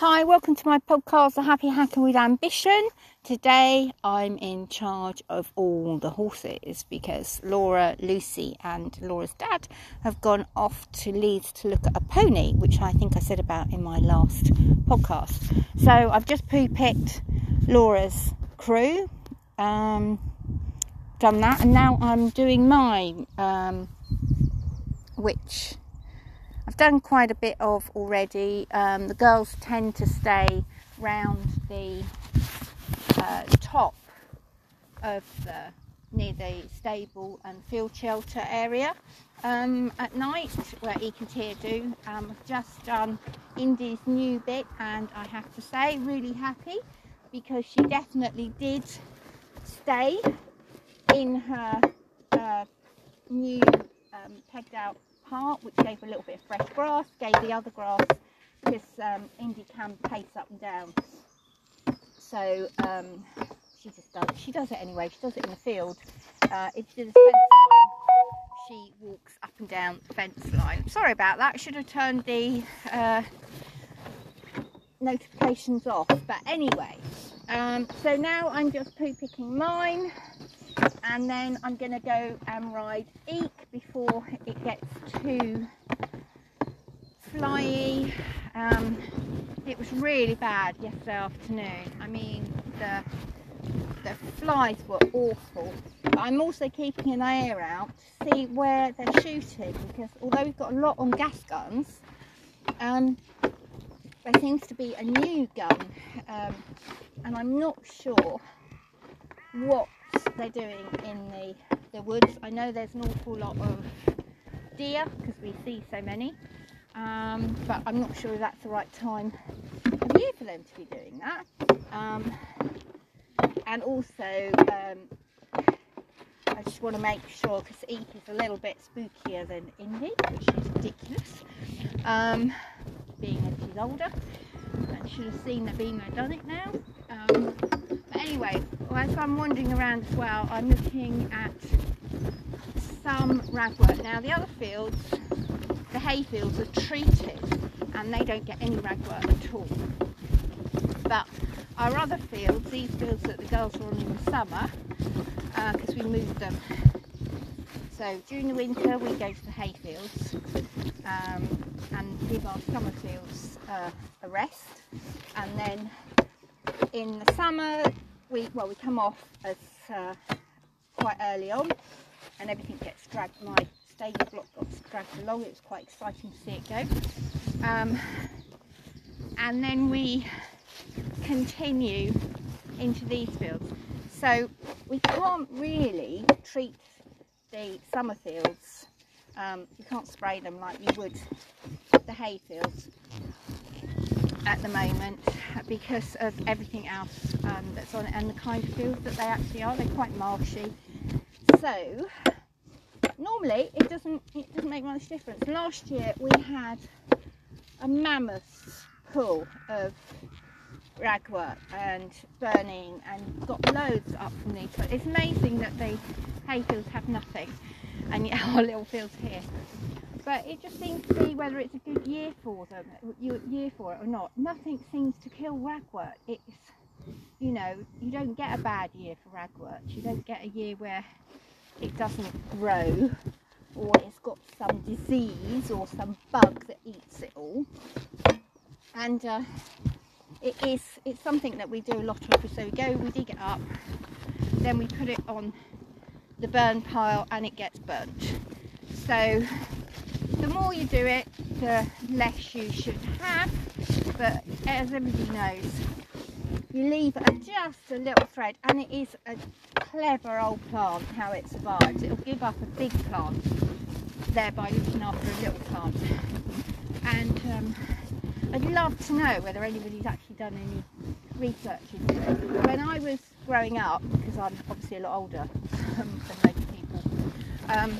Hi, welcome to my podcast, The Happy Hacker with Ambition. Today I'm in charge of all the horses because Laura, Lucy, and Laura's dad have gone off to Leeds to look at a pony, which I think I said about in my last podcast. So I've just pre picked Laura's crew, um, done that, and now I'm doing mine, um, which I've done quite a bit of already. Um, the girls tend to stay round the uh, top of the near the stable and field shelter area um, at night where Econtier do. Um, I've just done Indy's new bit and I have to say really happy because she definitely did stay in her uh, new um, pegged out part, which gave a little bit of fresh grass, gave the other grass because um, Indy can pace up and down. So um, she just does. She does it anyway. She does it in the field. Uh, if she a fence line, she walks up and down the fence line. Sorry about that. Should have turned the uh, notifications off. But anyway, um, so now I'm just poo picking mine and then I'm going to go and ride Eek before it gets too flyy. Um, it was really bad yesterday afternoon. I mean, the the flies were awful. But I'm also keeping an ear out to see where they're shooting because although we've got a lot on gas guns, um, there seems to be a new gun, um, and I'm not sure what they're doing in the, the woods. I know there's an awful lot of deer because we see so many, um, but I'm not sure if that's the right time of year for them to be doing that. Um, and also, um, I just want to make sure because Eek is a little bit spookier than Indy, which is ridiculous, um, being as she's older. And should have seen that being there, done it now. Um, but anyway, as I'm wandering around as well, I'm looking at some ragwort. Now the other fields, the hay fields are treated and they don't get any ragwort at all. But our other fields, these fields that the girls were on in the summer, because uh, we moved them. So during the winter we go to the hay fields um, and give our summer fields uh, a rest and then in the summer we well we come off as uh, quite early on and everything gets dragged my stable block got dragged along. It was quite exciting to see it go. Um, and then we continue into these fields. So we can't really treat the summer fields um, you can't spray them like you would the hay fields at the moment because of everything else um, that's on it and the kind of fields that they actually are. They're quite marshy. So normally it doesn't it doesn't make much difference. Last year we had a mammoth pool of ragwort and burning and got loads up from these. But it's amazing that the hayfields have nothing and yet our little fields here but it just seems to be whether it's a good year for them, year for it or not. Nothing seems to kill ragwort. It's, you know, you don't get a bad year for ragwort. You don't get a year where it doesn't grow or it's got some disease or some bug that eats it all. And uh, it is, it's something that we do a lot of. So we go, we dig it up, then we put it on the burn pile and it gets burnt. So the more you do it, the less you should have. But as everybody knows, you leave a, just a little thread and it is a clever old plant how it survives. It'll give up a big plant, thereby looking after a little plant. And um, I'd love to know whether anybody's actually done any research into it. When I was growing up, because I'm obviously a lot older than most people, um,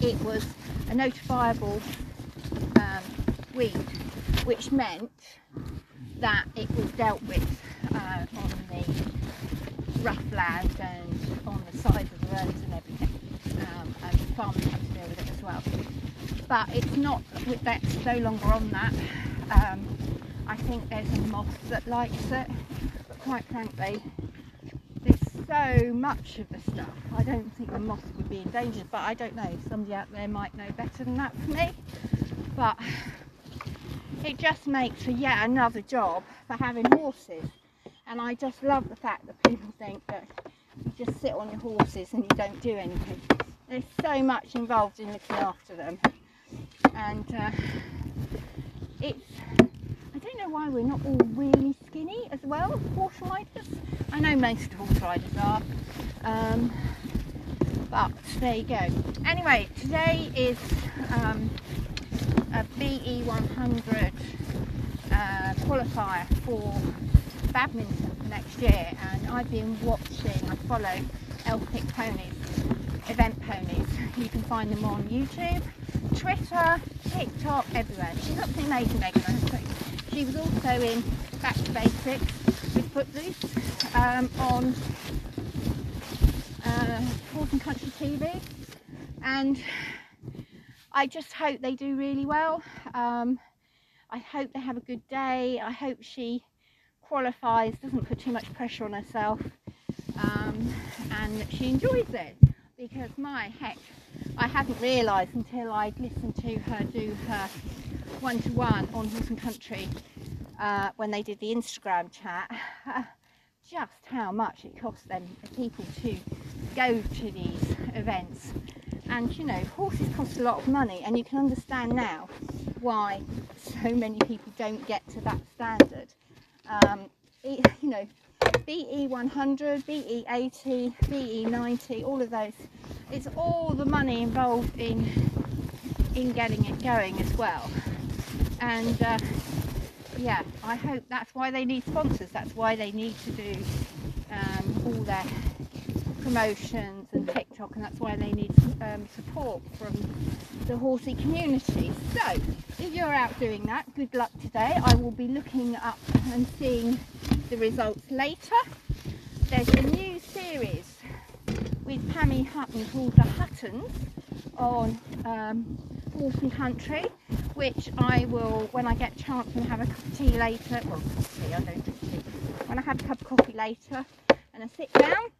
it was a notifiable um, weed, which meant that it was dealt with uh, on the rough land and on the sides of the roads and everything. Um, and farmers have to deal with it as well. But it's not, that's no longer on that. Um, I think there's a moth that likes it. But quite frankly, there's so much of the stuff. I don't think the moth would be endangered, but I don't know. Somebody out there might know better than that for me. But it just makes for yet another job for having horses. And I just love the fact that people think that you just sit on your horses and you don't do anything. There's so much involved in looking after them. And uh, it's, I don't know why we're not all really skinny as well, horse riders. I know most horse riders are. Um, but there you go. Anyway, today is um, a BE 100 uh, qualifier for Badminton for next year and I've been watching, I follow Elphick Ponies, event ponies. You can find them on YouTube, Twitter, TikTok, everywhere. She's absolutely amazing, Megan. She was also in Back to Basics with Footloose um, on uh, and Country TV and I just hope they do really well. Um, I hope they have a good day. I hope she qualifies, doesn't put too much pressure on herself, um, and that she enjoys it. Because my heck, I hadn't realised until I'd listened to her do her one-to-one on Horse and Country uh, when they did the Instagram chat, just how much it costs them people to go to these events. And you know horses cost a lot of money and you can understand now why so many people don't get to that standard. Um, you know BE 100 BE 80 BE 90 all of those. It's all the money involved in in getting it going as well. And uh, yeah I hope that's why they need sponsors. That's why they need to do um, all their promotions and TikTok and that's why they need um, support from the horsey community. So if you're out doing that, good luck today. I will be looking up and seeing the results later. There's a new series with Pammy Hutton called The Huttons on um, Horse and Country which I will, when I get a chance and have a cup of tea later, well, tea, I don't drink tea, when I have a cup of coffee later and I sit down,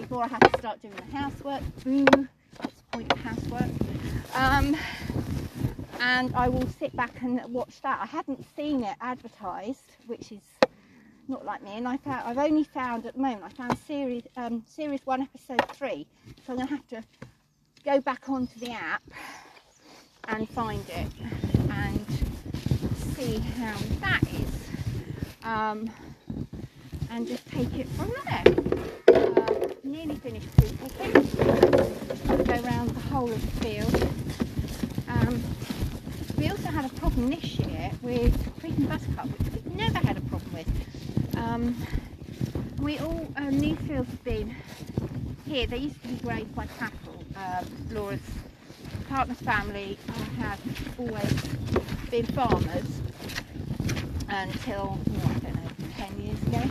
before I have to start doing the housework. Boo, what's the point of housework? Um, and I will sit back and watch that. I hadn't seen it advertised, which is not like me. And I found I've only found at the moment I found series um, series one episode three, so I'm gonna have to go back onto the app and find it and see how that is, um, and just take it from there. Nearly finished poo picking. Go around the whole of the field. Um, we also had a problem this year with creeping buttercup, which we've never had a problem with. Um, we all, um, fields have been here, they used to be grazed by cattle. Um, Laura's partner's family have always been farmers until, oh, I don't know, 10 years ago.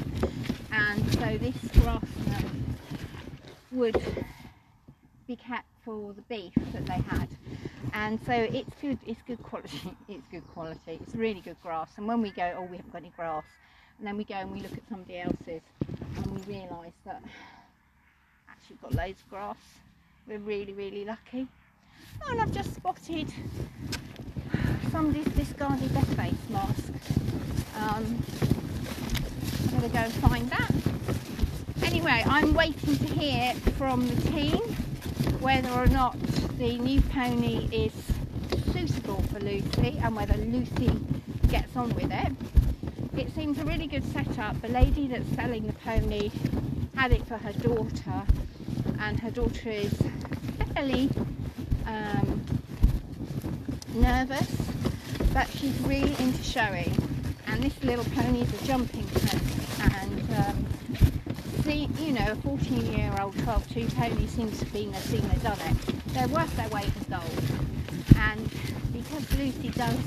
And so this grass would be kept for the beef that they had. And so it's good it's good quality it's good quality it's really good grass. And when we go oh we haven't got any grass. And then we go and we look at somebody else's and we realise that actually we've got loads of grass. We're really really lucky. Oh, and I've just spotted somebody's discarded their face mask. Um, I'm going to go and find that Anyway, I'm waiting to hear from the team whether or not the new pony is suitable for Lucy and whether Lucy gets on with it. It seems a really good setup. The lady that's selling the pony had it for her daughter and her daughter is fairly um, nervous but she's really into showing and this little pony is a jumping pony and um, see, you know, a 14 year old 12-2 pony seems to be been seen they've done it. They're worth their weight in gold. And because Lucy does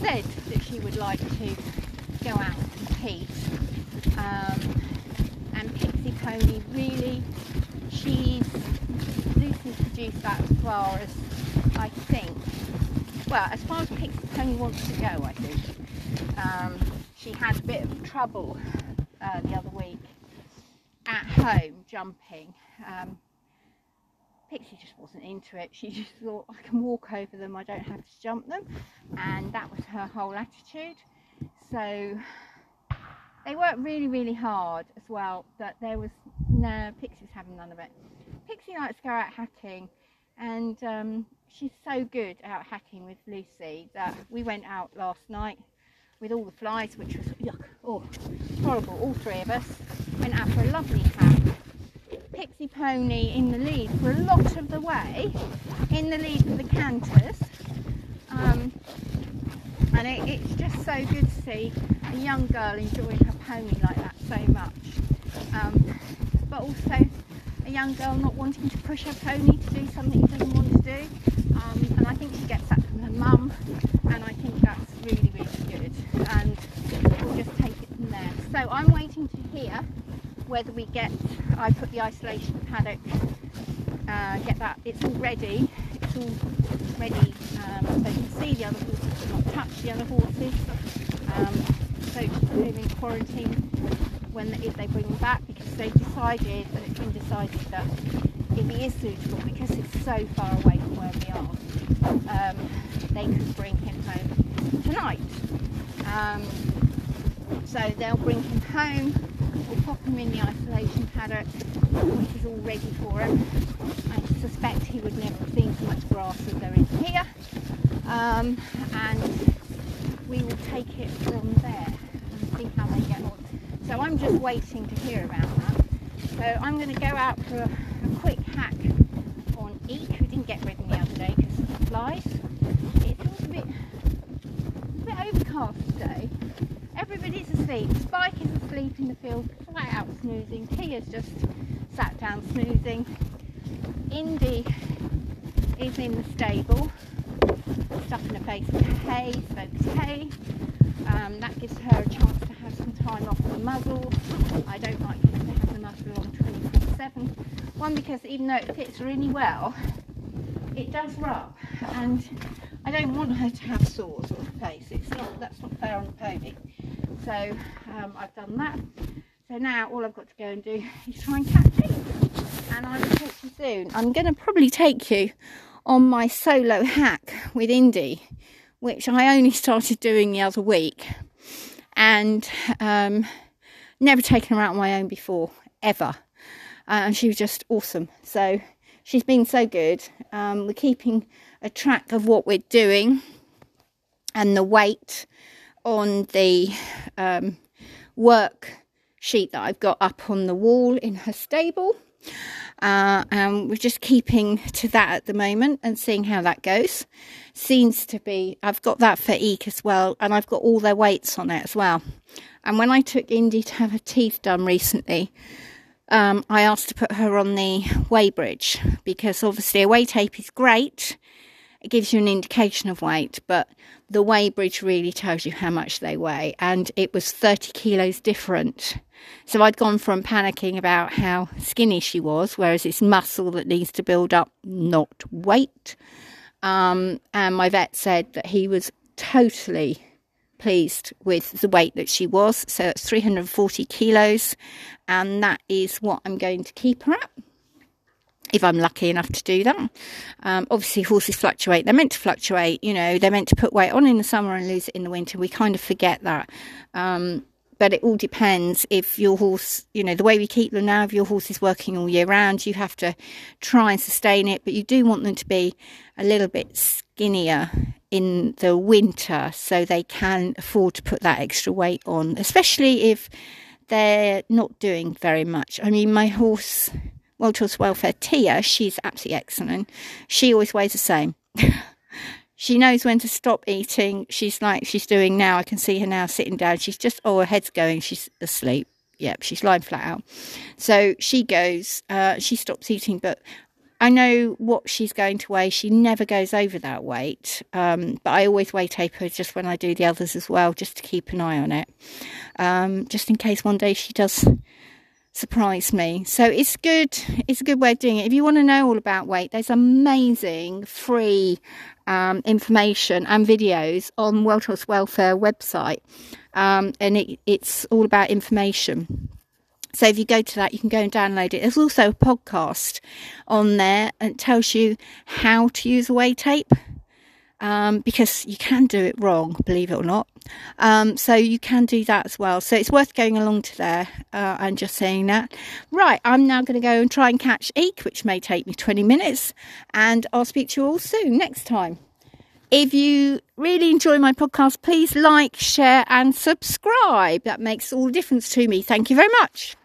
said that she would like to go out and compete, um, and Pixie Pony really, she's Lucy's produced that as far as I think, well, as far as Pixie Pony wants to go, I think. Um, she had a bit of trouble uh, the other week at home jumping. Um, Pixie just wasn't into it. She just thought, I can walk over them, I don't have to jump them. And that was her whole attitude. So they worked really, really hard as well, but there was no, Pixie's having none of it. Pixie likes to go out hacking, and um, she's so good out hacking with Lucy that we went out last night with all the flies, which was yuck, oh, horrible. All three of us went out for a lovely hack. Pixie Pony in the lead for a lot of the way, in the lead of the canters. Um, and it, it's just so good to see a young girl enjoying her pony like that so much. Um, but also a young girl not wanting to push her pony to do something she doesn't want to do. Um, and I think she gets that from her mum, and I think that's really, really. And we'll just take it from there. So I'm waiting to hear whether we get, I put the isolation paddock, uh, get that, it's all ready, it's all ready, um, so you can see the other horses, not touch the other horses. Um, so put in quarantine when if they bring them back because they've decided and it's been decided that if he is suitable because it's so far away from where we are, um, they could bring him home tonight. Um, so they'll bring him home, we'll pop him in the isolation paddock, which is all ready for him. I suspect he would never have seen so much grass as there is here. Um, and we will take it from there and see how they get on. So I'm just waiting to hear about that. So I'm going to go out for a, a quick hack on Eek, who didn't get ridden the other day because of the flies. It feels a bit, a bit overcast today. Everybody's asleep. Spike is asleep in the field, flat out snoozing. Tia's just sat down snoozing. Indy is in the stable, stuffing her face with hay, smoked hay. Um, that gives her a chance to have some time off the muzzle. I don't like to have the muzzle on 24-7. One, because even though it fits really well, it does rub. And I don't want her to have sores on her face. It's not, that's not fair on the pony. So um, I've done that. So now all I've got to go and do is try and catch it. And I will to you soon. I'm going to probably take you on my solo hack with Indy which I only started doing the other week and um, never taken her out on my own before, ever. Uh, and she was just awesome. So she's been so good. Um, we're keeping a track of what we're doing and the weight on the um, work sheet that I've got up on the wall in her stable. Uh, and we're just keeping to that at the moment and seeing how that goes. Seems to be, I've got that for Eek as well, and I've got all their weights on it as well. And when I took Indy to have her teeth done recently, um, I asked to put her on the weigh bridge because obviously a weigh tape is great. It gives you an indication of weight, but the weigh bridge really tells you how much they weigh. And it was 30 kilos different so I'd gone from panicking about how skinny she was, whereas it's muscle that needs to build up, not weight. Um, and my vet said that he was totally pleased with the weight that she was. So it's 340 kilos, and that is what I'm going to keep her at. If I'm lucky enough to do that. Um, obviously, horses fluctuate. They're meant to fluctuate. You know, they're meant to put weight on in the summer and lose it in the winter. We kind of forget that. Um, but it all depends if your horse, you know, the way we keep them now, if your horse is working all year round, you have to try and sustain it, but you do want them to be a little bit skinnier in the winter so they can afford to put that extra weight on, especially if they're not doing very much. I mean, my horse, World Horse Welfare Tia, she's absolutely excellent. She always weighs the same. she knows when to stop eating. She's like she's doing now. I can see her now sitting down. She's just, oh, her head's going. She's asleep. Yep, she's lying flat out. So she goes, uh, she stops eating, but I know what she's going to weigh. She never goes over that weight. Um, but I always weigh tape her just when I do the others as well, just to keep an eye on it. Um, just in case one day she does surprised me. So it's good. It's a good way of doing it. If you want to know all about weight, there's amazing free um, information and videos on World Horse Welfare website, um, and it, it's all about information. So if you go to that, you can go and download it. There's also a podcast on there and tells you how to use a weigh tape. Um, because you can do it wrong, believe it or not. Um, so you can do that as well. So it's worth going along to there uh, and just saying that. Right, I'm now going to go and try and catch Eek, which may take me 20 minutes, and I'll speak to you all soon next time. If you really enjoy my podcast, please like, share, and subscribe. That makes all the difference to me. Thank you very much.